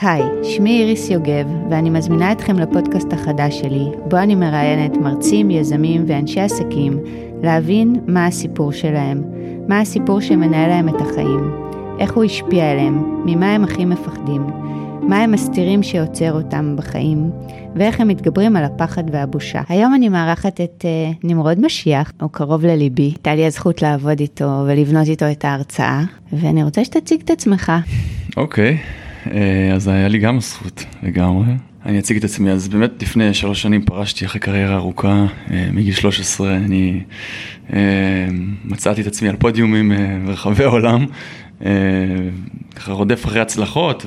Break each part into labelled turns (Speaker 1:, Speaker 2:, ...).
Speaker 1: היי, שמי איריס יוגב, ואני מזמינה אתכם לפודקאסט החדש שלי, בו אני מראיינת מרצים, יזמים ואנשי עסקים, להבין מה הסיפור שלהם, מה הסיפור שמנהל להם את החיים, איך הוא השפיע עליהם, ממה הם הכי מפחדים, מה הם מסתירים שעוצר אותם בחיים, ואיך הם מתגברים על הפחד והבושה. היום אני מארחת את uh, נמרוד משיח, הוא קרוב לליבי. הייתה לי הזכות לעבוד איתו ולבנות איתו את ההרצאה, ואני רוצה שתציג את עצמך.
Speaker 2: אוקיי, okay, אז היה לי גם זכות לגמרי. אני אציג את עצמי, אז באמת לפני שלוש שנים פרשתי אחרי קריירה ארוכה, מגיל 13 אני מצאתי את עצמי על פודיומים ברחבי העולם, ככה רודף אחרי הצלחות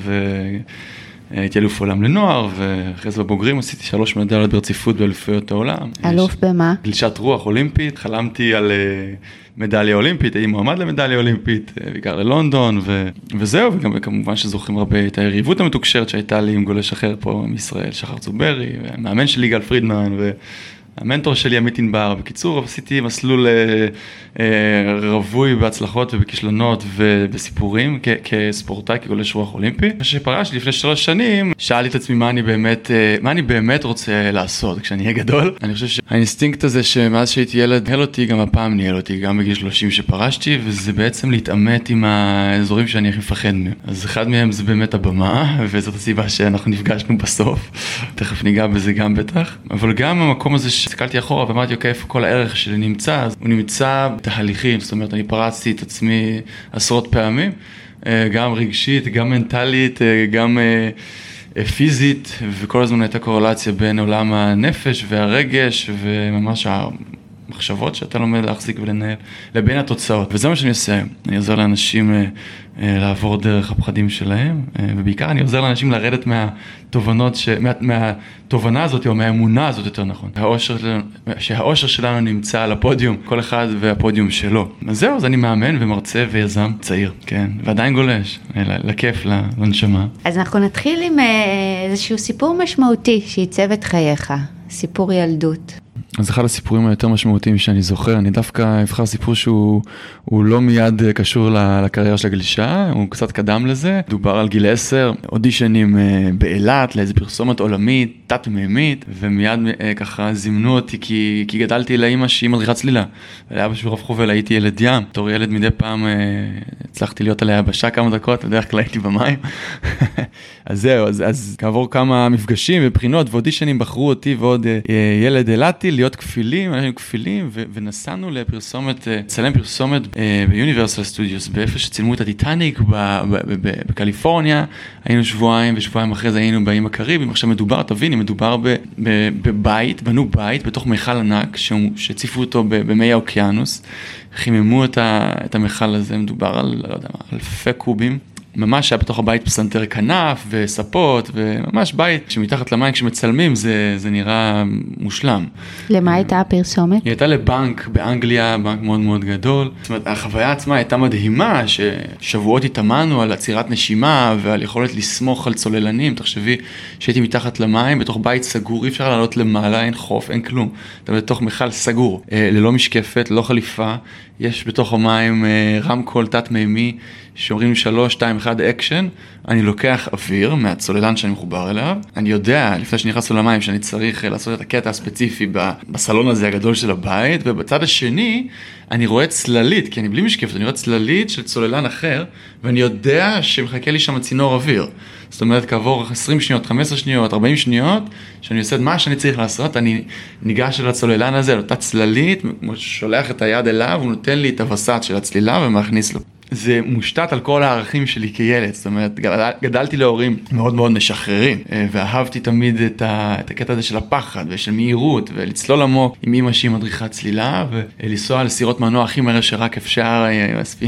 Speaker 2: הייתי אלוף עולם לנוער, ואחרי זה בבוגרים עשיתי שלוש מדליות ברציפות באליפויות העולם.
Speaker 1: אלוף במה?
Speaker 2: גלישת רוח אולימפית, חלמתי על מדליה אולימפית, הייתי מועמד למדליה אולימפית, בעיקר ללונדון, ו... וזהו, וגם כמובן שזוכרים הרבה את היריבות המתוקשרת שהייתה לי עם גולש אחר פה מישראל, שחר צוברי, והמאמן שלי גל פרידמן, ו... המנטור שלי עמית ענבר, בקיצור עשיתי מסלול אה, אה, רווי בהצלחות ובכישלונות ובסיפורים כספורטאי, כגולש רוח אולימפי. כשפרשתי לפני שלוש שנים, שאלתי את עצמי מה אני באמת, אה, מה אני באמת רוצה לעשות כשאני אהיה גדול. אני חושב שהאינסטינקט הזה שמאז שהייתי ילד ניהל אותי, גם הפעם ניהל אותי, גם בגיל 30 שפרשתי, וזה בעצם להתעמת עם האזורים שאני הכי מפחד מהם. אז אחד מהם זה באמת הבמה, וזאת הסיבה שאנחנו נפגשנו בסוף. תכף ניגע בזה גם בטח. אבל גם המקום הזה הסתכלתי אחורה ואמרתי, אוקיי, איפה כל הערך שלי נמצא? אז הוא נמצא בתהליכים, זאת אומרת, אני פרצתי את עצמי עשרות פעמים, אה, גם רגשית, גם מנטלית, אה, גם אה, פיזית, וכל הזמן הייתה קורלציה בין עולם הנפש והרגש, וממש המחשבות שאתה לומד להחזיק ולנהל, לבין התוצאות. וזה מה שאני עושה היום. אני עוזר לאנשים לעבור דרך הפחדים שלהם, ובעיקר אני עוזר לאנשים לרדת מהתובנות, ש... מה... מהתובנה הזאת, או מהאמונה הזאת יותר נכון. האושר, שהאושר שלנו נמצא על הפודיום, כל אחד והפודיום שלו. אז זהו, אז אני מאמן ומרצה ויזם צעיר, כן, ועדיין גולש, לכיף, לנשמה.
Speaker 1: אז אנחנו נתחיל עם איזשהו סיפור משמעותי שעיצב את חייך, סיפור ילדות.
Speaker 2: אז אחד הסיפורים היותר משמעותיים שאני זוכר, אני דווקא אבחר סיפור שהוא לא מיד קשור לקריירה של הגלישה, הוא קצת קדם לזה. דובר על גיל 10, אודישנים באילת לאיזה פרסומת עולמית, תת-מימית, ומיד ככה זימנו אותי כי, כי גדלתי לאימא שהיא מדריכת צלילה. ולאבא שלי ברוב חובל הייתי ילד ים, בתור ילד מדי פעם הצלחתי להיות על היבשה כמה דקות, בדרך כלל הייתי במים. אז זהו, אז, אז כעבור כמה מפגשים ובחינות ואודישנים בחרו אותי ועוד ילד אילתי להיות כפילים, היינו כפילים, ו- ונסענו לפרסומת, לצלם פרסומת ביוניברסל סטודיוס, באיפה שצילמו את הטיטניק בקליפורניה, היינו שבועיים ושבועיים אחרי זה היינו באים הקריבים, עכשיו מדובר, תביני, מדובר בבית, בנו בית בתוך מיכל ענק שהציפו אותו במי האוקיינוס, חיממו את המכל הזה, מדובר על, לא יודע מה, אלפי קובים. ממש היה בתוך הבית פסנתר כנף וספות וממש בית שמתחת למים כשמצלמים זה, זה נראה מושלם.
Speaker 1: למה הייתה הפרסומת?
Speaker 2: היא הייתה לבנק באנגליה, בנק מאוד מאוד גדול. זאת אומרת, החוויה עצמה הייתה מדהימה, ששבועות התאמנו על עצירת נשימה ועל יכולת לסמוך על צוללנים. תחשבי שהייתי מתחת למים בתוך בית סגור, אי אפשר לעלות למעלה, אין חוף, אין כלום. אתה בתוך מכל סגור, ללא משקפת, ללא חליפה. יש בתוך המים רמקול תת-מימי, שאומרים 3, 2, 1 אקשן, אני לוקח אוויר מהצוללן שאני מחובר אליו, אני יודע לפני שנכנסנו למים שאני צריך לעשות את הקטע הספציפי בסלון הזה הגדול של הבית, ובצד השני אני רואה צללית, כי אני בלי משקפת, אני רואה צללית של צוללן אחר, ואני יודע שמחכה לי שם צינור אוויר. זאת אומרת, כעבור 20 שניות, 15 שניות, 40 שניות, שאני עושה את מה שאני צריך לעשות, אני ניגש אל הצוללן הזה, על אותה צללית, שולח את היד אליו, הוא נותן לי את הווסת של הצלילה ומכניס לו. זה מושתת על כל הערכים שלי כילד, זאת אומרת, גדל, גדלתי להורים מאוד מאוד משחררים, ואהבתי תמיד את, ה, את הקטע הזה של הפחד ושל מהירות, ולצלול עמוק עם אמא שהיא מדריכת צלילה, ולנסוע על סירות מנוע הכי מהר שרק אפשר,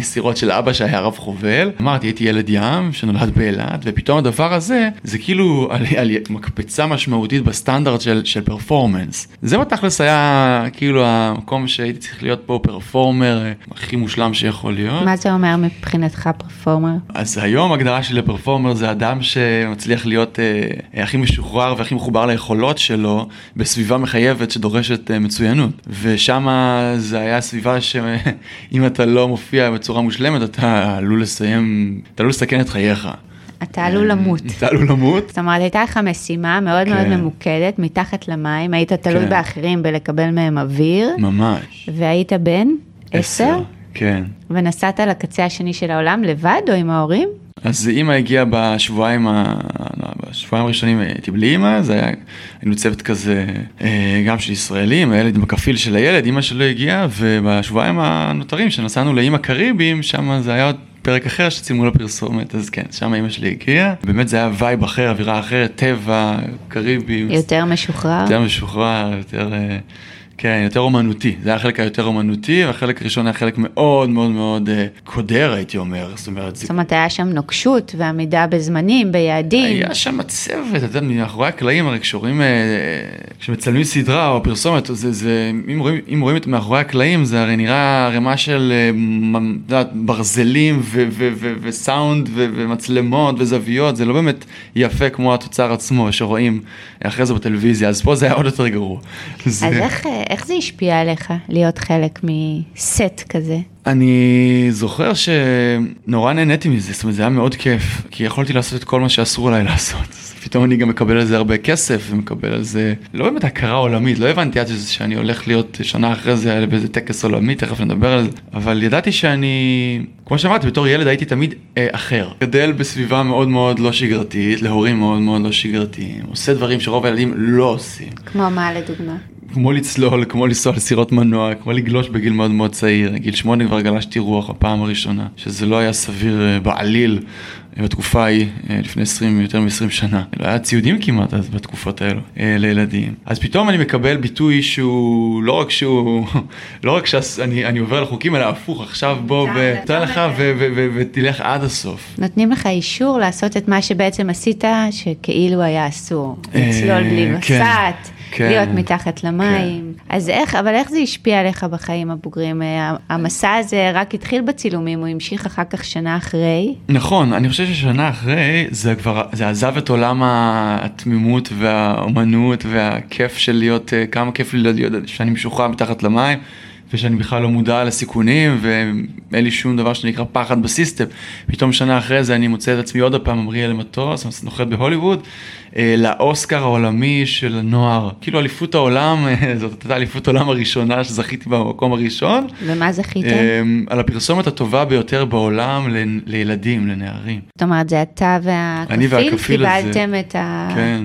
Speaker 2: סירות של אבא שהיה רב חובל. אמרתי, הייתי ילד ים שנולד באילת, ופתאום הדבר הזה, זה כאילו על, על מקפצה משמעותית בסטנדרט של, של פרפורמנס. זה בתכלס היה כאילו המקום שהייתי צריך להיות פה פרפורמר הכי מושלם שיכול להיות.
Speaker 1: מה זה אומר? אומר מבחינתך פרפורמר?
Speaker 2: אז היום הגדרה שלי לפרפורמר זה אדם שמצליח להיות אה, הכי משוחרר והכי מחובר ליכולות שלו בסביבה מחייבת שדורשת אה, מצוינות. ושם זה היה סביבה שאם אתה לא מופיע בצורה מושלמת אתה עלול לסיים, אתה עלול לסכן את חייך.
Speaker 1: אתה עלול למות.
Speaker 2: אתה עלול למות.
Speaker 1: זאת אומרת, הייתה לך משימה מאוד מאוד
Speaker 2: כן.
Speaker 1: ממוקדת, מתחת למים, היית תלוי
Speaker 2: כן.
Speaker 1: באחרים בלקבל מהם אוויר,
Speaker 2: ממש.
Speaker 1: והיית בן עשר,
Speaker 2: כן.
Speaker 1: ונסעת לקצה השני של העולם לבד או עם ההורים?
Speaker 2: אז אימא הגיעה בשבועיים, ה... לא, בשבועיים הראשונים הייתי בלי אימא, זה היה, היינו צוות כזה אה, גם של ישראלים, הילד עם הכפיל של הילד, אימא שלו הגיעה, ובשבועיים הנותרים שנסענו לאיים הקריביים, שם זה היה עוד פרק אחר שצילמו לפרסומת, אז כן, שם אימא שלי הגיעה, באמת זה היה vibe אחר, אווירה אחרת, טבע, קריביים,
Speaker 1: יותר משוחרר?
Speaker 2: יותר משוחרר, יותר... כן, יותר אומנותי, זה היה החלק היותר אומנותי, והחלק הראשון היה חלק מאוד מאוד מאוד אה, קודר הייתי אומר, זאת אומרת, זה
Speaker 1: זאת אומרת, היה שם נוקשות ועמידה בזמנים, ביעדים.
Speaker 2: היה שם צוות, אתה יודע, מאחורי הקלעים, הרי כשרואים, אה, כשמצלמים סדרה או פרסומת, זה, זה, אם רואים, אם רואים את מאחורי הקלעים, זה הרי נראה ערימה של, אה, ברזלים ו- ו- ו- וסאונד ו- ומצלמות וזוויות, זה לא באמת יפה כמו התוצר עצמו שרואים אחרי זה בטלוויזיה, אז פה זה היה עוד יותר גרוע. זה-
Speaker 1: אז איך, אה, איך זה השפיע עליך להיות חלק מסט כזה?
Speaker 2: אני זוכר שנורא נהניתי מזה, זאת אומרת זה היה מאוד כיף, כי יכולתי לעשות את כל מה שאסור עליי לעשות. אז פתאום אני גם מקבל על זה הרבה כסף, ומקבל על זה, לא באמת הכרה עולמית, לא הבנתי עד שזה שאני הולך להיות שנה אחרי זה באיזה טקס עולמי, תכף נדבר על זה, אבל ידעתי שאני, כמו שאמרתי, בתור ילד הייתי תמיד אה, אחר. גדל בסביבה מאוד מאוד לא שגרתית, להורים מאוד מאוד לא שגרתיים, עושה דברים שרוב הילדים לא עושים.
Speaker 1: כמו מה לדוגמה?
Speaker 2: כמו לצלול, כמו לנסוע על סירות מנוע, כמו לגלוש בגיל מאוד מאוד צעיר. גיל שמונה כבר גלשתי רוח הפעם הראשונה, שזה לא היה סביר אה, בעליל אה, בתקופה ההיא, אה, לפני 20, יותר מ-20 שנה. לא היה ציודים כמעט אז בתקופות האלו, לילדים. אז פתאום אני מקבל ביטוי שהוא, לא רק שהוא, לא רק שאני אני עובר לחוקים, אלא הפוך, עכשיו בוא,
Speaker 1: אתה-
Speaker 2: ו-
Speaker 1: אתה
Speaker 2: תן לך ותלך עד הסוף.
Speaker 1: נותנים לך אישור לעשות את מה שבעצם עשית, שכאילו היה אסור. לצלול בלי
Speaker 2: כן,
Speaker 1: וסת,
Speaker 2: כן,
Speaker 1: להיות מתחת למים. אז איך, אבל איך זה השפיע עליך בחיים הבוגרים? אה, המסע הזה רק התחיל בצילומים, הוא המשיך אחר כך שנה אחרי.
Speaker 2: נכון, אני חושב ששנה אחרי זה כבר, זה עזב את עולם התמימות והאומנות והכיף של להיות, אה, כמה כיף לי להיות, שאני משוחרר מתחת למים ושאני בכלל לא מודע לסיכונים ואין לי שום דבר שנקרא פחד בסיסטם. פתאום שנה אחרי זה אני מוצא את עצמי עוד פעם ממריא על מטוס, נוחת בהוליווד, אה, לאוסקר העולמי של הנוער. כאילו אליפות העולם, אה, זאת הייתה אליפות העולם הראשונה שזכיתי במקום הראשון.
Speaker 1: ומה זכיתם?
Speaker 2: אמ, על הפרסומת הטובה ביותר בעולם ל- לילדים, לנערים.
Speaker 1: זאת אומרת, זה אתה והכפיל. קיבלתם את ה...
Speaker 2: כן.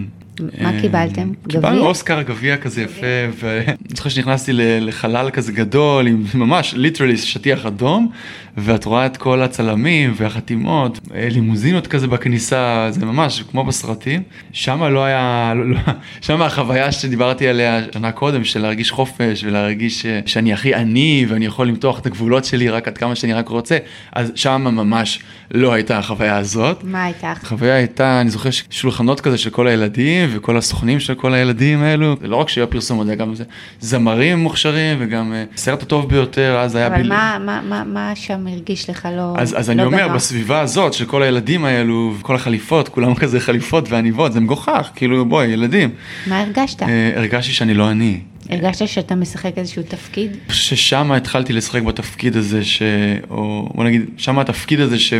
Speaker 1: מה
Speaker 2: אמ,
Speaker 1: קיבלתם?
Speaker 2: קיבלנו
Speaker 1: גביע?
Speaker 2: אוסקר גביע כזה יפה, ואני זוכר שנכנסתי לחלל כזה גדול, עם ממש ליטרלי שטיח אדום, ואת רואה את כל הצלמים והחתימות, אה, לימוזינות כזה בכניסה, זה ממש כמו בסרטים. שם לא היה, לא- לא- שם החוויה שדיברתי עליה שנה קודם, של להרגיש חופש ולהרגיש ש- שאני הכי עני ואני יכול למתוח את הגבולות שלי רק עד כמה שאני רק רוצה, אז שם ממש לא הייתה החוויה הזאת.
Speaker 1: מה הייתה?
Speaker 2: החוויה הייתה, אני זוכר שולחנות כזה של כל הילדים וכל הסוכנים של כל הילדים האלו, לא רק שהיה פרסומות, זה גם זמרים מוכשרים וגם אה, הסרט הטוב ביותר, אז היה
Speaker 1: אבל
Speaker 2: ביל...
Speaker 1: מה, מה, מה, מה שם הרגיש לך לא
Speaker 2: אז, אז
Speaker 1: לא
Speaker 2: אני אומר,
Speaker 1: בנוח?
Speaker 2: בסביבה הזאת של כל הילדים האלו וכל החליפות, כולם כזה חליפות ועניבות, זה מגוחך, כאילו בואי, ילדים.
Speaker 1: מה הרגשת?
Speaker 2: אה, הרגשתי שאני לא אני.
Speaker 1: הרגשת שאתה משחק איזשהו תפקיד?
Speaker 2: ששם התחלתי לשחק בתפקיד הזה, ש... או בוא נגיד, שם התפקיד הזה ש...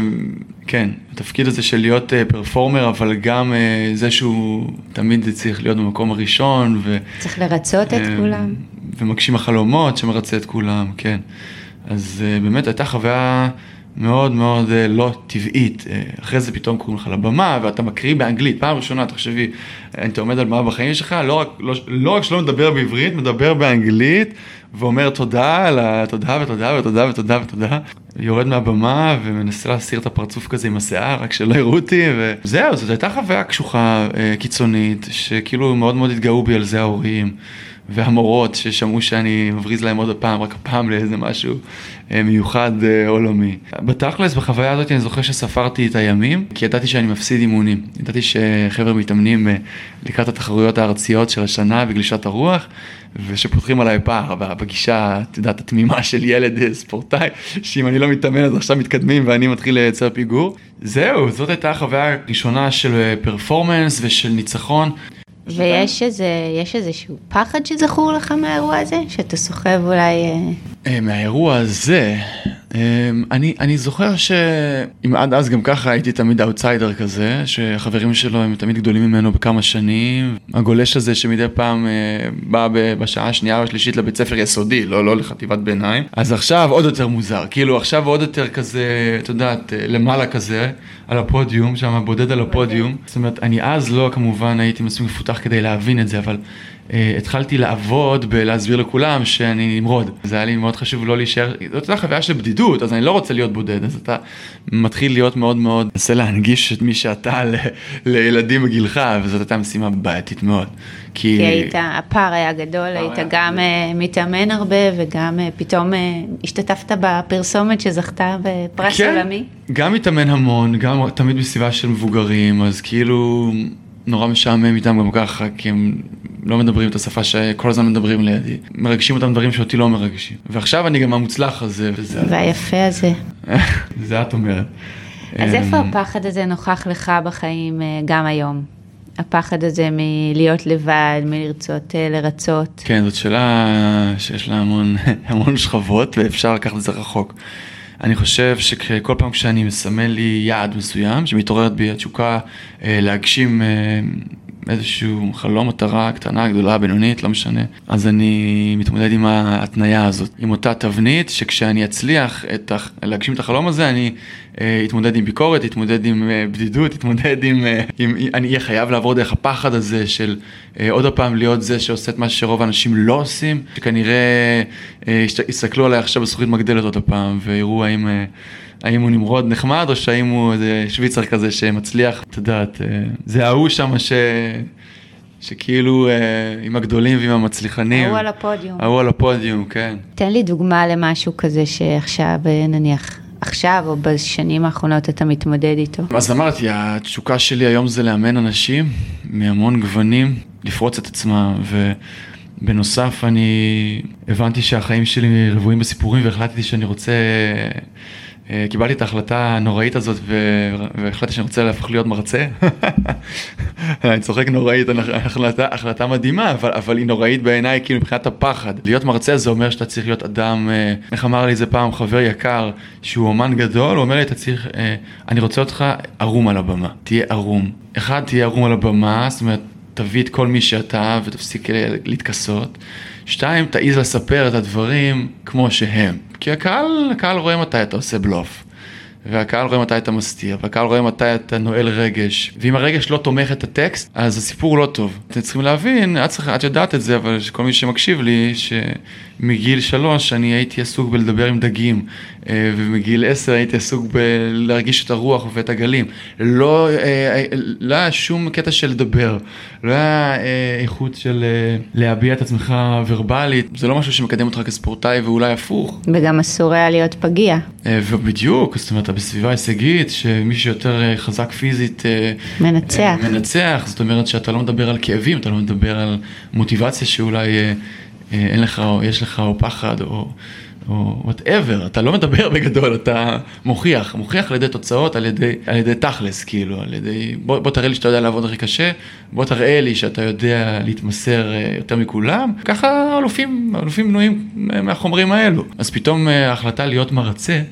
Speaker 2: כן, התפקיד הזה של להיות פרפורמר, אבל גם uh, זה שהוא תמיד צריך להיות במקום הראשון, ו...
Speaker 1: צריך לרצות את
Speaker 2: אה,
Speaker 1: כולם?
Speaker 2: ומגשים החלומות שמרצה את כולם, כן. אז באמת הייתה חוויה מאוד מאוד uh, לא טבעית. Uh, אחרי זה פתאום קוראים לך לבמה ואתה מקריא באנגלית. פעם ראשונה, תחשבי, אה, אתה עומד על במה בחיים שלך, לא רק, לא, לא רק שלא מדבר בעברית, מדבר באנגלית, ואומר תודה על ה... תודה ותודה ותודה ותודה ותודה. יורד מהבמה ומנסה להסיר את הפרצוף כזה עם השיער, רק שלא יראו אותי, וזהו, זאת הייתה חוויה קשוחה, אה, קיצונית, שכאילו מאוד מאוד התגאו בי על זה ההורים. והמורות ששמעו שאני מבריז להם עוד הפעם, רק הפעם לאיזה משהו אה, מיוחד אה, עולמי. בתכלס, בחוויה הזאת אני זוכר שספרתי את הימים, כי ידעתי שאני מפסיד אימונים. ידעתי שחבר'ה מתאמנים אה, לקראת התחרויות הארציות של השנה בגלישת הרוח, ושפותחים עליי פער בגישה, את יודעת, התמימה של ילד ספורטאי, שאם אני לא מתאמן אז עכשיו מתקדמים ואני מתחיל לייצר פיגור. זהו, זאת הייתה החוויה הראשונה של פרפורמנס ושל ניצחון.
Speaker 1: ויש איזה, איזשהו פחד שזכור לך מהאירוע הזה? שאתה סוחב אולי... אה,
Speaker 2: אה, מהאירוע הזה, אמ, אני, אני זוכר שאם עד אז גם ככה הייתי תמיד אאוטסיידר כזה, שהחברים שלו הם תמיד גדולים ממנו בכמה שנים. הגולש הזה שמדי פעם אה, בא בשעה השנייה או השלישית לבית ספר יסודי, לא, לא לחטיבת ביניים. אז עכשיו עוד יותר מוזר, כאילו עכשיו עוד יותר כזה, את יודעת, אה, למעלה כזה, על הפודיום, שם בודד על הפודיום. זאת אומרת, אני אז לא כמובן הייתי מספיק מפותח כדי להבין את זה, אבל התחלתי לעבוד בלהסביר לכולם שאני נמרוד. זה היה לי מאוד חשוב לא להישאר, זאת הייתה חוויה של בדידות, אז אני לא רוצה להיות בודד, אז אתה מתחיל להיות מאוד מאוד, מנסה להנגיש את מי שאתה ל, לילדים בגילך, וזאת הייתה משימה בעייתית מאוד.
Speaker 1: כי, כי היית, הפער היה גדול, היית היה גם uh, מתאמן הרבה וגם uh, פתאום השתתפת בפרסומת שזכתה בפרס כן, עולמי.
Speaker 2: גם מתאמן המון, גם תמיד בסביבה של מבוגרים, אז כאילו נורא משעמם איתם גם ככה, כי הם לא מדברים את השפה שכל הזמן מדברים לידי. מרגשים אותם דברים שאותי לא מרגשים. ועכשיו אני גם המוצלח הזה, וזה...
Speaker 1: והיפה הזה.
Speaker 2: זה את אומרת.
Speaker 1: אז איפה אמ, הפחד הזה נוכח לך בחיים אה, גם היום? הפחד הזה מלהיות לבד, מלרצות אה, לרצות?
Speaker 2: כן, זאת שאלה שיש לה המון, המון שכבות ואפשר לקחת את זה רחוק. אני חושב שכל פעם כשאני מסמן לי יעד מסוים, שמתעוררת בי התשוקה אה, להגשים איזשהו חלום, מטרה קטנה, גדולה, בינונית, לא משנה. אז אני מתמודד עם ההתניה הזאת, עם אותה תבנית, שכשאני אצליח את, להגשים את החלום הזה, אני אה, אתמודד עם ביקורת, אתמודד עם אה, בדידות, אתמודד עם, אה, עם... אני אהיה חייב לעבור דרך הפחד הזה של אה, עוד פעם להיות זה שעושה את מה שרוב האנשים לא עושים, שכנראה אה, יסתכלו עליי עכשיו בזכוכית מגדלת עוד פעם, ויראו האם... אה, האם הוא נמרוד נחמד, או שהאם הוא איזה שוויצר כזה שמצליח, את יודעת, אה, זה ההוא שם ש... שכאילו אה, עם הגדולים ועם המצליחנים.
Speaker 1: ההוא על הפודיום.
Speaker 2: ההוא על הפודיום, כן.
Speaker 1: תן לי דוגמה למשהו כזה שעכשיו אה, נניח. עכשיו או בשנים האחרונות אתה מתמודד איתו?
Speaker 2: אז אמרתי, התשוקה שלי היום זה לאמן אנשים מהמון גוונים, לפרוץ את עצמם, ובנוסף אני הבנתי שהחיים שלי רבועים בסיפורים והחלטתי שאני רוצה קיבלתי את ההחלטה הנוראית הזאת והחלטתי שאני רוצה להפוך להיות מרצה. אני צוחק נוראית, החלטה, החלטה מדהימה, אבל, אבל היא נוראית בעיניי כאילו מבחינת הפחד. להיות מרצה זה אומר שאתה צריך להיות אדם, אה, איך אמר לי איזה פעם חבר יקר שהוא אומן גדול, הוא אומר לי אתה צריך, אה, אני רוצה אותך ערום על הבמה, תהיה ערום. אחד, תהיה ערום על הבמה, זאת אומרת, תביא את כל מי שאתה ותפסיק להתכסות. שתיים, תעיז לספר את הדברים כמו שהם. כי הקהל, הקהל רואה מתי אתה עושה בלוף. והקהל רואה מתי אתה מסתיר, והקהל רואה מתי אתה נועל רגש, ואם הרגש לא תומך את הטקסט, אז הסיפור לא טוב. אתם צריכים להבין, את, צריך, את יודעת את זה, אבל כל מי שמקשיב לי, שמגיל שלוש אני הייתי עסוק בלדבר עם דגים, ומגיל עשר הייתי עסוק בלהרגיש את הרוח ואת הגלים. לא, אה, אה, לא היה שום קטע של לדבר, לא היה איכות של להביע את עצמך ורבלית, זה לא משהו שמקדם אותך כספורטאי ואולי הפוך.
Speaker 1: וגם אסור היה להיות פגיע.
Speaker 2: ובדיוק, זאת אומרת, אתה בסביבה הישגית, שמי שיותר חזק פיזית...
Speaker 1: מנצח.
Speaker 2: מנצח, זאת אומרת שאתה לא מדבר על כאבים, אתה לא מדבר על מוטיבציה שאולי אין לך, או יש לך, או פחד, או... או whatever, אתה לא מדבר בגדול, אתה מוכיח, מוכיח על ידי תוצאות, על ידי, על ידי תכלס, כאילו, על ידי, בוא, בוא תראה לי שאתה יודע לעבוד הכי קשה, בוא תראה לי שאתה יודע להתמסר אה, יותר מכולם, ככה אלופים, אלופים בנויים מהחומרים האלו. אז פתאום אה, ההחלטה להיות מרצה,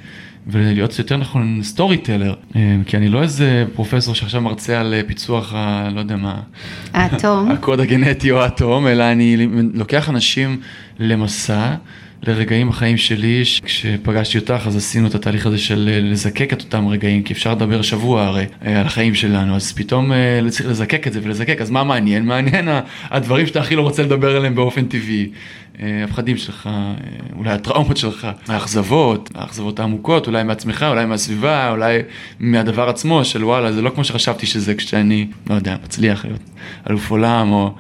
Speaker 2: ולהיות יותר נכון storyteller, אה, כי אני לא איזה פרופסור שעכשיו מרצה על פיצוח ה... לא יודע מה...
Speaker 1: האטום.
Speaker 2: הקוד הגנטי או האטום, אלא אני לוקח אנשים למסע. לרגעים בחיים שלי, כשפגשתי אותך אז עשינו את התהליך הזה של אה, לזקק את אותם רגעים, כי אפשר לדבר שבוע הרי אה, על החיים שלנו, אז פתאום אה, צריך לזקק את זה ולזקק, אז מה מעניין? מעניין הדברים שאתה הכי לא רוצה לדבר עליהם באופן טבעי. הפחדים שלך, אולי הטראומות שלך, האכזבות, האכזבות העמוקות, אולי מעצמך, אולי מהסביבה, אולי מהדבר עצמו, של וואלה, זה לא כמו שחשבתי שזה כשאני, לא יודע, מצליח להיות אלוף עולם או...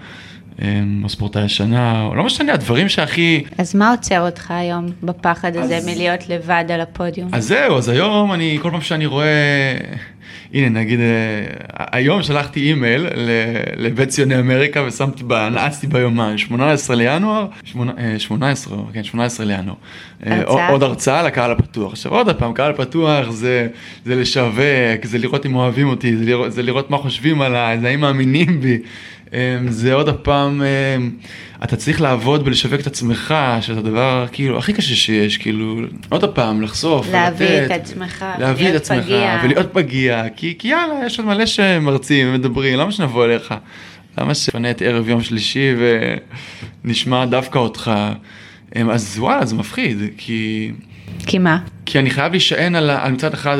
Speaker 2: אמ, או ספורטאי השנה, או לא משנה, הדברים שהכי...
Speaker 1: אז מה עוצר אותך היום בפחד הזה אז... מלהיות לבד על הפודיום?
Speaker 2: אז זהו, אז היום אני, כל פעם שאני רואה הנה נגיד אה, היום שלחתי אימייל לבית ציוני אמריקה ושמתי, ב- נעצתי ביומן, 18 לינואר, 18, כן, 18 לינואר. אה,
Speaker 1: הרצאה?
Speaker 2: עוד הרצאה לקהל הפתוח. עכשיו עוד פעם, קהל פתוח זה, זה לשווק, זה לראות אם אוהבים אותי, זה לראות, זה לראות מה חושבים עליי, זה האם מאמינים בי. אה, זה עוד פעם, אה, אתה צריך לעבוד ולשווק את עצמך, שזה הדבר כאילו הכי קשה שיש, כאילו, עוד פעם, לחשוף,
Speaker 1: להביא
Speaker 2: ולתת,
Speaker 1: את עצמך,
Speaker 2: להביא את עצמך,
Speaker 1: פגיע.
Speaker 2: ולהיות פגיע, כי, כי יאללה, יש עוד מלא שמרצים ומדברים, למה שנבוא אליך? למה שנפנה את ערב יום שלישי ונשמע דווקא אותך? אמ, אז וואלה, זה מפחיד, כי,
Speaker 1: כי מה?
Speaker 2: כי אני חייב להישען על, על מצד אחד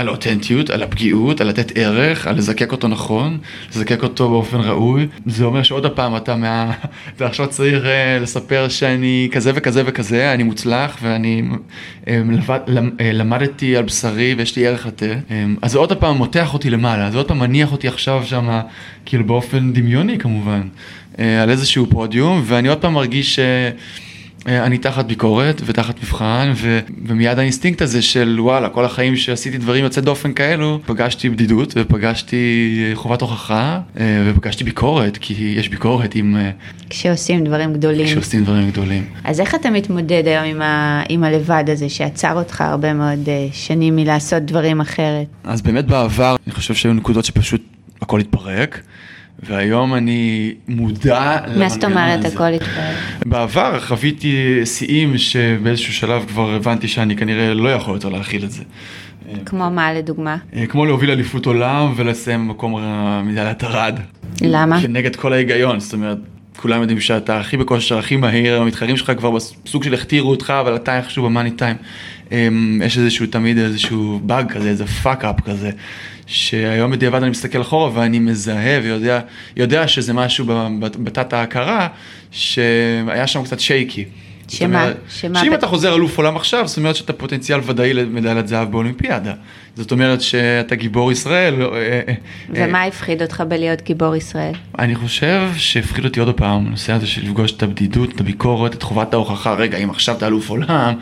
Speaker 2: על, האותנטיות, על הפגיעות, על לתת ערך, על לזקק אותו נכון, לזקק אותו באופן ראוי. זה אומר שעוד הפעם אתה מה... אתה עכשיו צריך אה, לספר שאני כזה וכזה וכזה, אני מוצלח ואני אה, לבד, אה, למדתי על בשרי ויש לי ערך לתת. אה, אז זה עוד הפעם מותח אותי למעלה, זה עוד פעם מניח אותי עכשיו שם, כאילו באופן דמיוני כמובן, אה, על איזשהו פודיום, ואני עוד פעם מרגיש ש... אה, אני תחת ביקורת ותחת מבחן ו, ומיד האינסטינקט הזה של וואלה כל החיים שעשיתי דברים יוצאי דופן כאלו פגשתי בדידות ופגשתי אה, חובת הוכחה אה, ופגשתי ביקורת כי יש ביקורת עם אה,
Speaker 1: כשעושים דברים גדולים.
Speaker 2: כשעושים דברים גדולים.
Speaker 1: אז איך אתה מתמודד היום עם, ה... עם הלבד הזה שעצר אותך הרבה מאוד אה, שנים מלעשות דברים אחרת?
Speaker 2: אז באמת בעבר אני חושב שהיו נקודות שפשוט הכל התפרק והיום אני מודע
Speaker 1: מה זאת אומרת
Speaker 2: הזה.
Speaker 1: הכל התפרק?
Speaker 2: בעבר חוויתי שיאים שבאיזשהו שלב כבר הבנתי שאני כנראה לא יכול יותר להכיל את זה.
Speaker 1: כמו מה לדוגמה?
Speaker 2: אה, כמו להוביל אליפות עולם ולסיים במקום מדליית ארד.
Speaker 1: למה?
Speaker 2: כנגד כל ההיגיון, זאת אומרת, כולם יודעים שאתה הכי בכושר, הכי מהיר, המתחרים שלך כבר בסוג של הכתירו אותך, אבל אתה איכשהו במאני טיים. אמ, יש איזשהו תמיד איזשהו באג כזה, איזה fuck up כזה, שהיום בדיעבד אני מסתכל אחורה ואני מזהה ויודע יודע שזה משהו בתת ההכרה, שהיה שם קצת shaky.
Speaker 1: שמה?
Speaker 2: אומרת,
Speaker 1: שמה
Speaker 2: שאם
Speaker 1: ב-
Speaker 2: אתה חוזר אלוף עולם עכשיו, זאת אומרת שאתה פוטנציאל ודאי למדליית זהב באולימפיאדה. זאת אומרת שאתה גיבור ישראל. אה, אה, אה,
Speaker 1: ומה הפחיד אותך בלהיות גיבור ישראל?
Speaker 2: אני חושב שהפחיד אותי עוד פעם, הנושא הזה של לפגוש את הבדידות, את הביקורת, את חובת ההוכחה, רגע, אם עכשיו אתה אלוף עולם,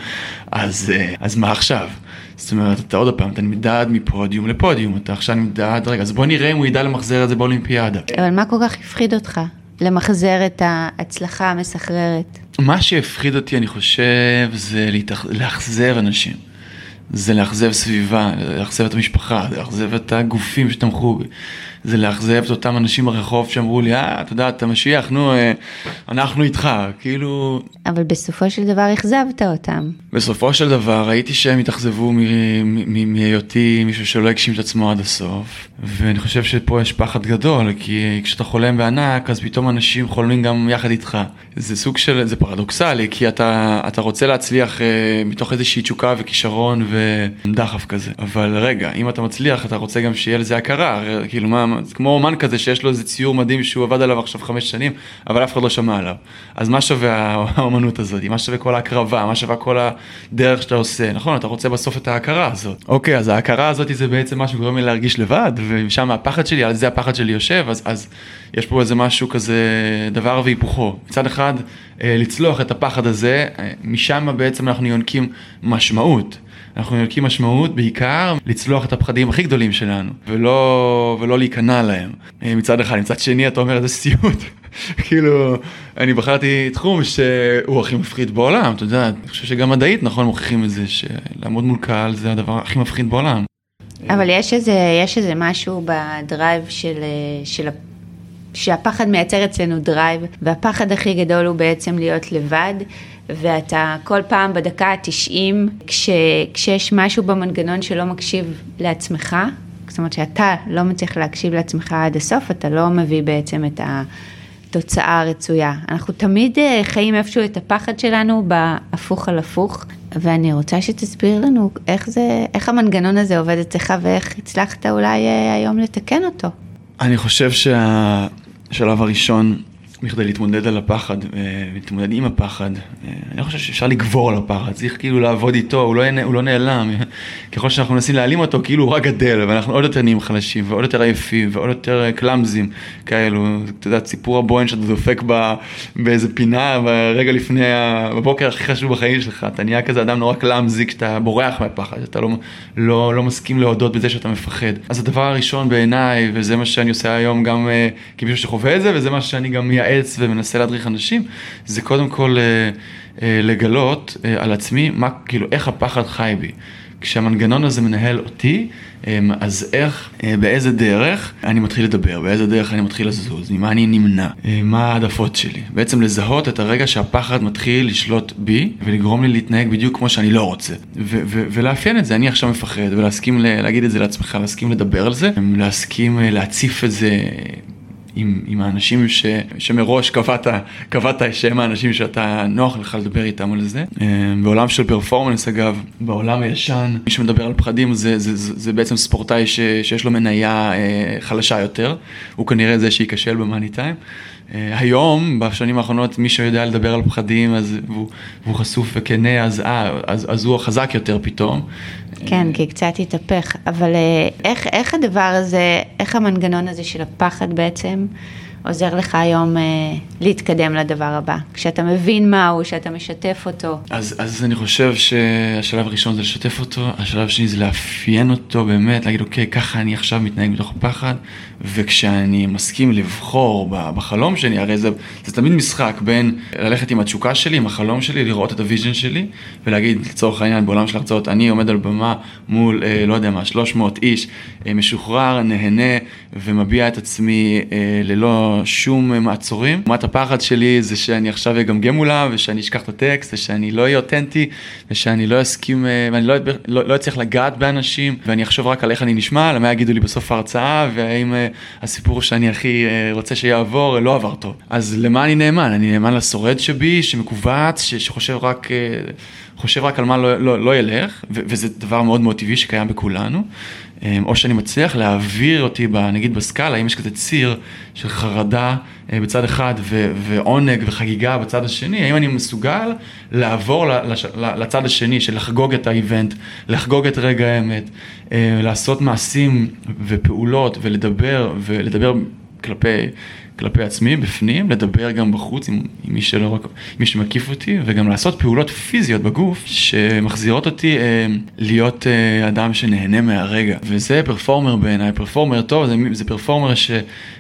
Speaker 2: אז, אז מה עכשיו? זאת אומרת, אתה עוד פעם, אתה נמדד מפודיום לפודיום, אתה עכשיו נמדד, רגע, אז בוא נראה אם הוא ידע למחזר את זה באולימפיאדה.
Speaker 1: אבל מה כל כך הפחיד אותך? למחזר את ההצלחה המסחררת.
Speaker 2: מה שהפחיד אותי, אני חושב, זה לאכזב אנשים. זה לאכזב סביבה, לאכזב את המשפחה, לאכזב את הגופים שתמכו בי. זה לאכזב את אותם אנשים ברחוב שאמרו לי, אה, אתה יודע, אתה משיח, נו, אה, אנחנו איתך. כאילו,
Speaker 1: אבל בסופו של דבר אכזבת אותם.
Speaker 2: בסופו של דבר ראיתי שהם התאכזבו מהיותי מישהו שלא הגשים את עצמו עד הסוף ואני חושב שפה יש פחד גדול כי כשאתה חולם בענק אז פתאום אנשים חולמים גם יחד איתך. זה סוג של, זה פרדוקסלי כי אתה, אתה רוצה להצליח אה, מתוך איזושהי תשוקה וכישרון ודחף כזה אבל רגע אם אתה מצליח אתה רוצה גם שיהיה לזה הכרה כאילו מה, זה כמו אומן כזה שיש לו איזה ציור מדהים שהוא עבד עליו עכשיו חמש שנים אבל אף אחד לא שמע עליו. אז מה שווה האומנות הזאת? מה שווה כל ההקרבה? מה שווה כל הדרך שאתה עושה? נכון אתה רוצה בסוף את ההכרה הזאת. אוקיי אז ההכרה הזאת זה בעצם מה שגורם לי להרגיש לבד ושם הפחד שלי על זה הפחד שלי יושב אז, אז יש פה איזה משהו כזה דבר והיפוכו. מצד אחד אה, לצלוח את הפחד הזה אה, משם בעצם אנחנו יונקים משמעות. אנחנו יונקים משמעות בעיקר לצלוח את הפחדים הכי גדולים שלנו ולא, ולא להיכנע להם אה, מצד אחד, מצד שני אתה אומר איזה סיוט כאילו אני בחרתי תחום שהוא הכי מפחיד בעולם אתה יודע אני חושב שגם מדעית נכון מוכיחים את זה שלעמוד מול קהל זה הדבר הכי מפחיד בעולם.
Speaker 1: אבל יש איזה, יש איזה משהו ב drive של, אה, של, שהפחד מייצר אצלנו drive, והפחד הכי גדול הוא בעצם להיות לבד, ואתה כל פעם בדקה ה-90, כש, כשיש משהו במנגנון שלא מקשיב לעצמך, זאת אומרת שאתה לא מצליח להקשיב לעצמך עד הסוף, אתה לא מביא בעצם את התוצאה הרצויה. אנחנו תמיד אה, חיים איפשהו את הפחד שלנו בהפוך על הפוך, ואני רוצה שתסביר לנו איך זה, איך המנגנון הזה עובד אצלך ואיך הצלחת אולי אה, היום לתקן אותו.
Speaker 2: אני חושב שהשלב הראשון בכדי להתמודד על הפחד, להתמודד עם הפחד. אני לא חושב שאפשר לגבור על הפחד, צריך כאילו לעבוד איתו, הוא לא, הוא לא נעלם. ככל שאנחנו מנסים להעלים אותו, כאילו הוא רק גדל, ואנחנו עוד יותר נהיים חלשים, ועוד יותר עייפים, ועוד יותר קלאמזים כאלו. אתה יודע, סיפור הבוהן שאתה דופק באיזה פינה, ורגע לפני, בבוקר הכי חשוב בחיים שלך, אתה נהיה כזה אדם נורא קלאמזי כשאתה בורח מהפחד, אתה לא, לא, לא מסכים להודות בזה שאתה מפחד. אז הדבר הראשון בעיניי, וזה מה שאני עושה היום גם כמישהו שחווה את זה, וזה מה שאני גם ומנסה להדריך אנשים, זה קודם כל uh, uh, לגלות uh, על עצמי, מה, כאילו, איך הפחד חי בי. כשהמנגנון הזה מנהל אותי, אמ, אז איך, באיזה דרך אני מתחיל לדבר, באיזה דרך אני מתחיל לזוז, ממה אני נמנע, מה העדפות שלי. בעצם לזהות את הרגע שהפחד מתחיל לשלוט בי ולגרום לי להתנהג בדיוק כמו שאני לא רוצה. ולאפיין את זה, אני עכשיו מפחד, ולהסכים להגיד את זה לעצמך, להסכים לדבר על זה, להסכים להציף את זה. עם, עם האנשים ש, שמראש קבעת, קבעת שהם האנשים שאתה נוח לך לדבר איתם על זה. אה, בעולם של פרפורמנס אגב, בעולם הישן, מי שמדבר על פחדים זה, זה, זה, זה בעצם ספורטאי ש, שיש לו מניה אה, חלשה יותר, הוא כנראה זה שייכשל במאני טיים. אה, היום, בשנים האחרונות, מי שיודע לדבר על פחדים אז, והוא, והוא חשוף וכנה, אז, אה, אז, אז הוא החזק יותר פתאום.
Speaker 1: כן, כי קצת התהפך, אבל אה, איך, איך הדבר הזה, איך המנגנון הזה של הפחד בעצם עוזר לך היום אה, להתקדם לדבר הבא? כשאתה מבין מהו, שאתה משתף אותו.
Speaker 2: אז, אז אני חושב שהשלב הראשון זה לשתף אותו, השלב השני זה לאפיין אותו באמת, להגיד אוקיי, ככה אני עכשיו מתנהג בתוך הפחד, וכשאני מסכים לבחור בחלום שלי, הרי זה, זה תמיד משחק בין ללכת עם התשוקה שלי, עם החלום שלי, לראות את ה vision שלי, ולהגיד לצורך העניין בעולם של הרצאות, אני עומד על במה מול, אה, לא יודע מה, 300 איש, אה, משוחרר, נהנה ומביע את עצמי אה, ללא שום מעצורים. לעומת הפחד שלי זה שאני עכשיו אגמגם מולם, ושאני אשכח את הטקסט, ושאני לא אהיה אותנטי, ושאני לא אסכים, אה, ואני לא, לא, לא אצליח לגעת באנשים, ואני אחשוב רק על איך אני נשמע, למה יגידו לי בסוף ההרצאה, והאם... אה, הסיפור שאני הכי אה, רוצה שיעבור לא עבר טוב. אז למה אני נאמן? אני נאמן לשורד שבי, שמכווץ, שחושב רק, אה, חושב רק על מה לא, לא, לא ילך, וזה דבר מאוד מאוד טבעי שקיים בכולנו. אה, או שאני מצליח להעביר אותי, נגיד בסקאלה, אם יש כזה ציר של חרדה בצד אחד ו- ועונג וחגיגה בצד השני, האם אני מסוגל לעבור לצד השני של לחגוג את האיבנט, לחגוג את רגע האמת, לעשות מעשים ופעולות ולדבר ולדבר כלפי, כלפי עצמי, בפנים, לדבר גם בחוץ עם, עם מי שלא רק, מי שמקיף אותי, וגם לעשות פעולות פיזיות בגוף שמחזירות אותי אה, להיות אה, אדם שנהנה מהרגע. וזה פרפורמר בעיניי, פרפורמר טוב, זה, זה פרפורמר ש...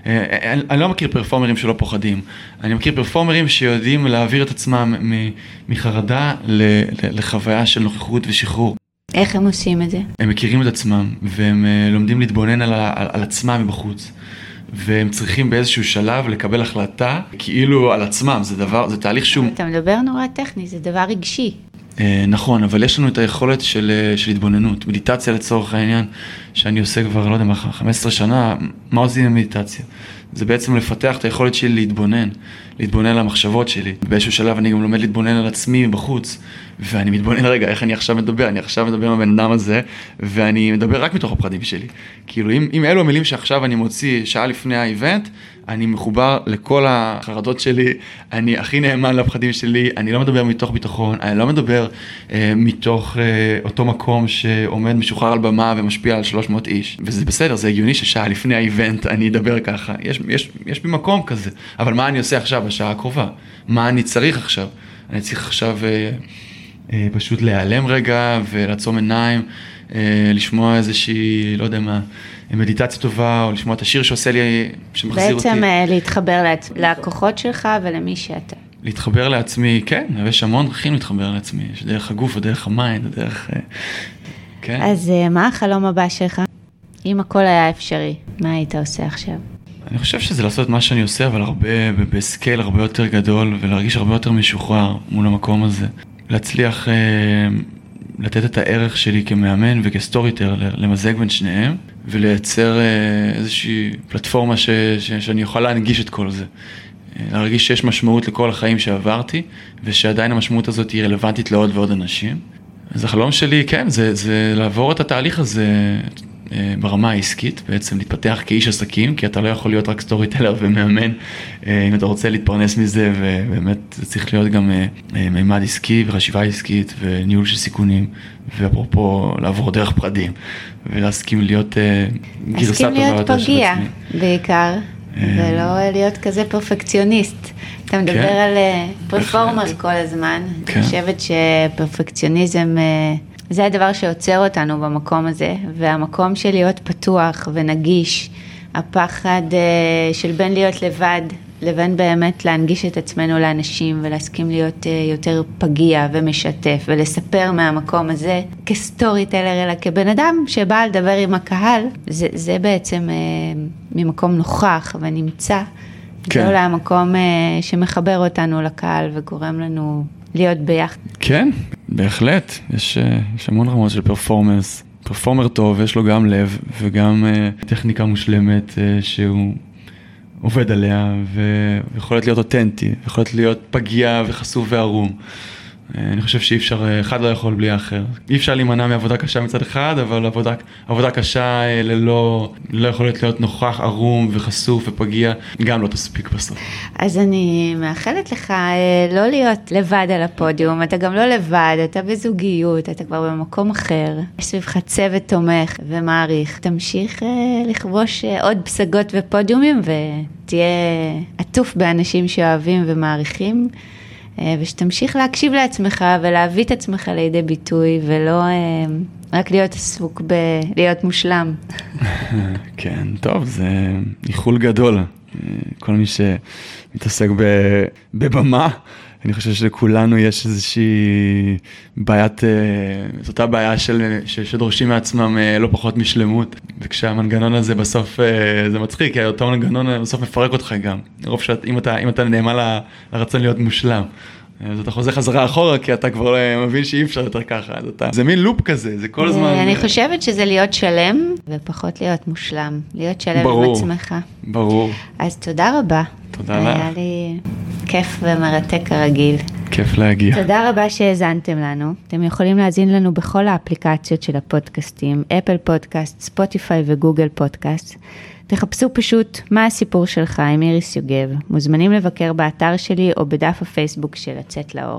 Speaker 2: אה, אני, אני לא מכיר פרפורמרים שלא פוחדים, אני מכיר פרפורמרים שיודעים להעביר את עצמם מחרדה ל, ל, לחוויה של נוכחות ושחרור.
Speaker 1: איך הם עושים את זה?
Speaker 2: הם מכירים את עצמם, והם אה, לומדים להתבונן על, על, על עצמם מבחוץ. והם צריכים באיזשהו שלב לקבל החלטה כאילו על עצמם, זה דבר, זה תהליך שהוא...
Speaker 1: אתה מדבר נורא טכני, זה דבר רגשי.
Speaker 2: אה, נכון, אבל יש לנו את היכולת של, אה, של התבוננות, מדיטציה לצורך העניין, שאני עושה כבר, לא יודע מה, 15 שנה, מה עושים עם מדיטציה? זה בעצם לפתח את היכולת שלי להתבונן, להתבונן על המחשבות שלי. באיזשהו שלב אני גם לומד להתבונן על עצמי מבחוץ, ואני מתבונן, רגע, איך אני עכשיו מדבר? אני עכשיו מדבר עם הבן אדם הזה, ואני מדבר רק מתוך הפחדים שלי. כאילו, אם, אם אלו המילים שעכשיו אני מוציא שעה לפני האיבנט, אני מחובר לכל החרדות שלי, אני הכי נאמן לפחדים שלי, אני לא מדבר מתוך ביטחון, אני לא מדבר אה, מתוך אה, אותו מקום שעומד משוחרר על במה ומשפיע על 300 איש. וזה בסדר, זה הגיוני ששעה לפני האיבנט אני אדבר ככה, יש, יש, יש בי מקום כזה, אבל מה אני עושה עכשיו בשעה הקרובה? מה אני צריך עכשיו? אני צריך עכשיו אה, אה, פשוט להיעלם רגע ולעצום עיניים, אה, לשמוע איזושהי, לא יודע מה, מדיטציה טובה, או לשמוע את השיר שעושה לי, שמחזיר
Speaker 1: בעצם
Speaker 2: אותי.
Speaker 1: בעצם אה, להתחבר לעצ... לכוחות שלך ולמי שאתה.
Speaker 2: להתחבר לעצמי, כן, יש המון דרכים להתחבר לעצמי, יש דרך הגוף, ודרך ה mind, ודרך... אה,
Speaker 1: כן. אז אה, מה החלום הבא שלך? אם הכל היה אפשרי, מה היית עושה עכשיו?
Speaker 2: אני חושב שזה לעשות מה שאני עושה, אבל הרבה, ב scale הרבה יותר גדול, ולהרגיש הרבה יותר משוחרר מול המקום הזה. להצליח אה, לתת את הערך שלי כמאמן וכ storyteller, למזג בין שניהם, ולייצר אה, איזושהי פלטפורמה ש, ש, שאני אוכל להנגיש את כל זה. אה, להרגיש שיש משמעות לכל החיים שעברתי, ושעדיין המשמעות הזאת היא רלוונטית לעוד ועוד אנשים. אז החלום שלי, כן, זה, זה לעבור את התהליך הזה, ברמה העסקית, בעצם להתפתח כאיש עסקים, כי אתה לא יכול להיות רק storyteller ומאמן, אם אתה רוצה להתפרנס מזה, ובאמת זה צריך להיות גם מימד עסקי וחשיבה עסקית וניהול של סיכונים, ואפרופו לעבור דרך פרדים, ולהסכים להיות
Speaker 1: גרסה טובה יותר של עצמי. להסכים להיות פגיע בעיקר, ולא להיות כזה פרפקציוניסט. אתה מדבר כן, על פרפורמר כל הזמן, כן. אני חושבת שפרפקציוניזם זה הדבר שעוצר אותנו במקום הזה, והמקום של להיות פתוח ונגיש, הפחד uh, של בין להיות לבד לבין באמת להנגיש את עצמנו לאנשים ולהסכים להיות uh, יותר פגיע ומשתף ולספר מהמקום הזה כסטורי טלר אלא כבן אדם שבא לדבר עם הקהל, זה, זה בעצם uh, ממקום נוכח ונמצא. כן. זה אולי המקום uh, שמחבר אותנו לקהל וגורם לנו להיות ביחד.
Speaker 2: כן, בהחלט, יש, אה, יש המון רמות של פרפורמנס. פרפורמר טוב, יש לו גם לב וגם uh, טכניקה מושלמת uh, שהוא עובד עליה ויכולת להיות אותנטי, יכולת להיות פגיע וחשוף וערום. אה, אני חושב שאי אפשר, אה, אחד לא יכול בלי האחר. אי אפשר להימנע מעבודה קשה מצד אחד, אבל עבודה, עבודה קשה אה, ללא, לא יכולת להיות נוכח, ערום וחשוף ופגיע, גם לא תספיק בסוף.
Speaker 1: אז אני מאחלת לך לא להיות לבד על הפודיום, אתה גם לא לבד, אתה בזוגיות, אתה כבר במקום אחר, יש סביבך צוות תומך ומעריך. תמשיך לכבוש עוד פסגות ופודיומים ותהיה עטוף באנשים שאוהבים ומעריכים. אה, ושתמשיך להקשיב לעצמך ולהביא את עצמך לידי ביטוי, ולא אה, רק להיות עסוק בלהיות מושלם.
Speaker 2: כן, טוב, זה איחול גדול. אה, כל מי שמתעסק בבמה, אני חושב שלכולנו יש איזושהי בעיית, זאת אותה בעיה של, שדורשים מעצמם לא פחות משלמות. וכשהמנגנון הזה בסוף, זה מצחיק, כי אותו מנגנון בסוף מפרק אותך גם. שאת, אם אתה, אם אתה נאמן לרצון להיות מושלם. אז אתה חוזר חזרה אחורה כי אתה כבר מבין שאי אפשר יותר ככה, אז אתה, זה מין לופ כזה, זה כל הזמן.
Speaker 1: אני חושבת שזה להיות שלם ופחות להיות מושלם, להיות שלם ברור, עם עצמך.
Speaker 2: ברור.
Speaker 1: אז תודה רבה.
Speaker 2: תודה לך.
Speaker 1: היה לי כיף ומרתק כרגיל.
Speaker 2: כיף להגיע.
Speaker 1: תודה רבה שהאזנתם לנו. אתם יכולים להאזין לנו בכל האפליקציות של הפודקאסטים, אפל פודקאסט, ספוטיפיי וגוגל פודקאסט. תחפשו פשוט מה הסיפור שלך עם איריס יוגב. מוזמנים לבקר באתר שלי או בדף הפייסבוק של לצאת לאור.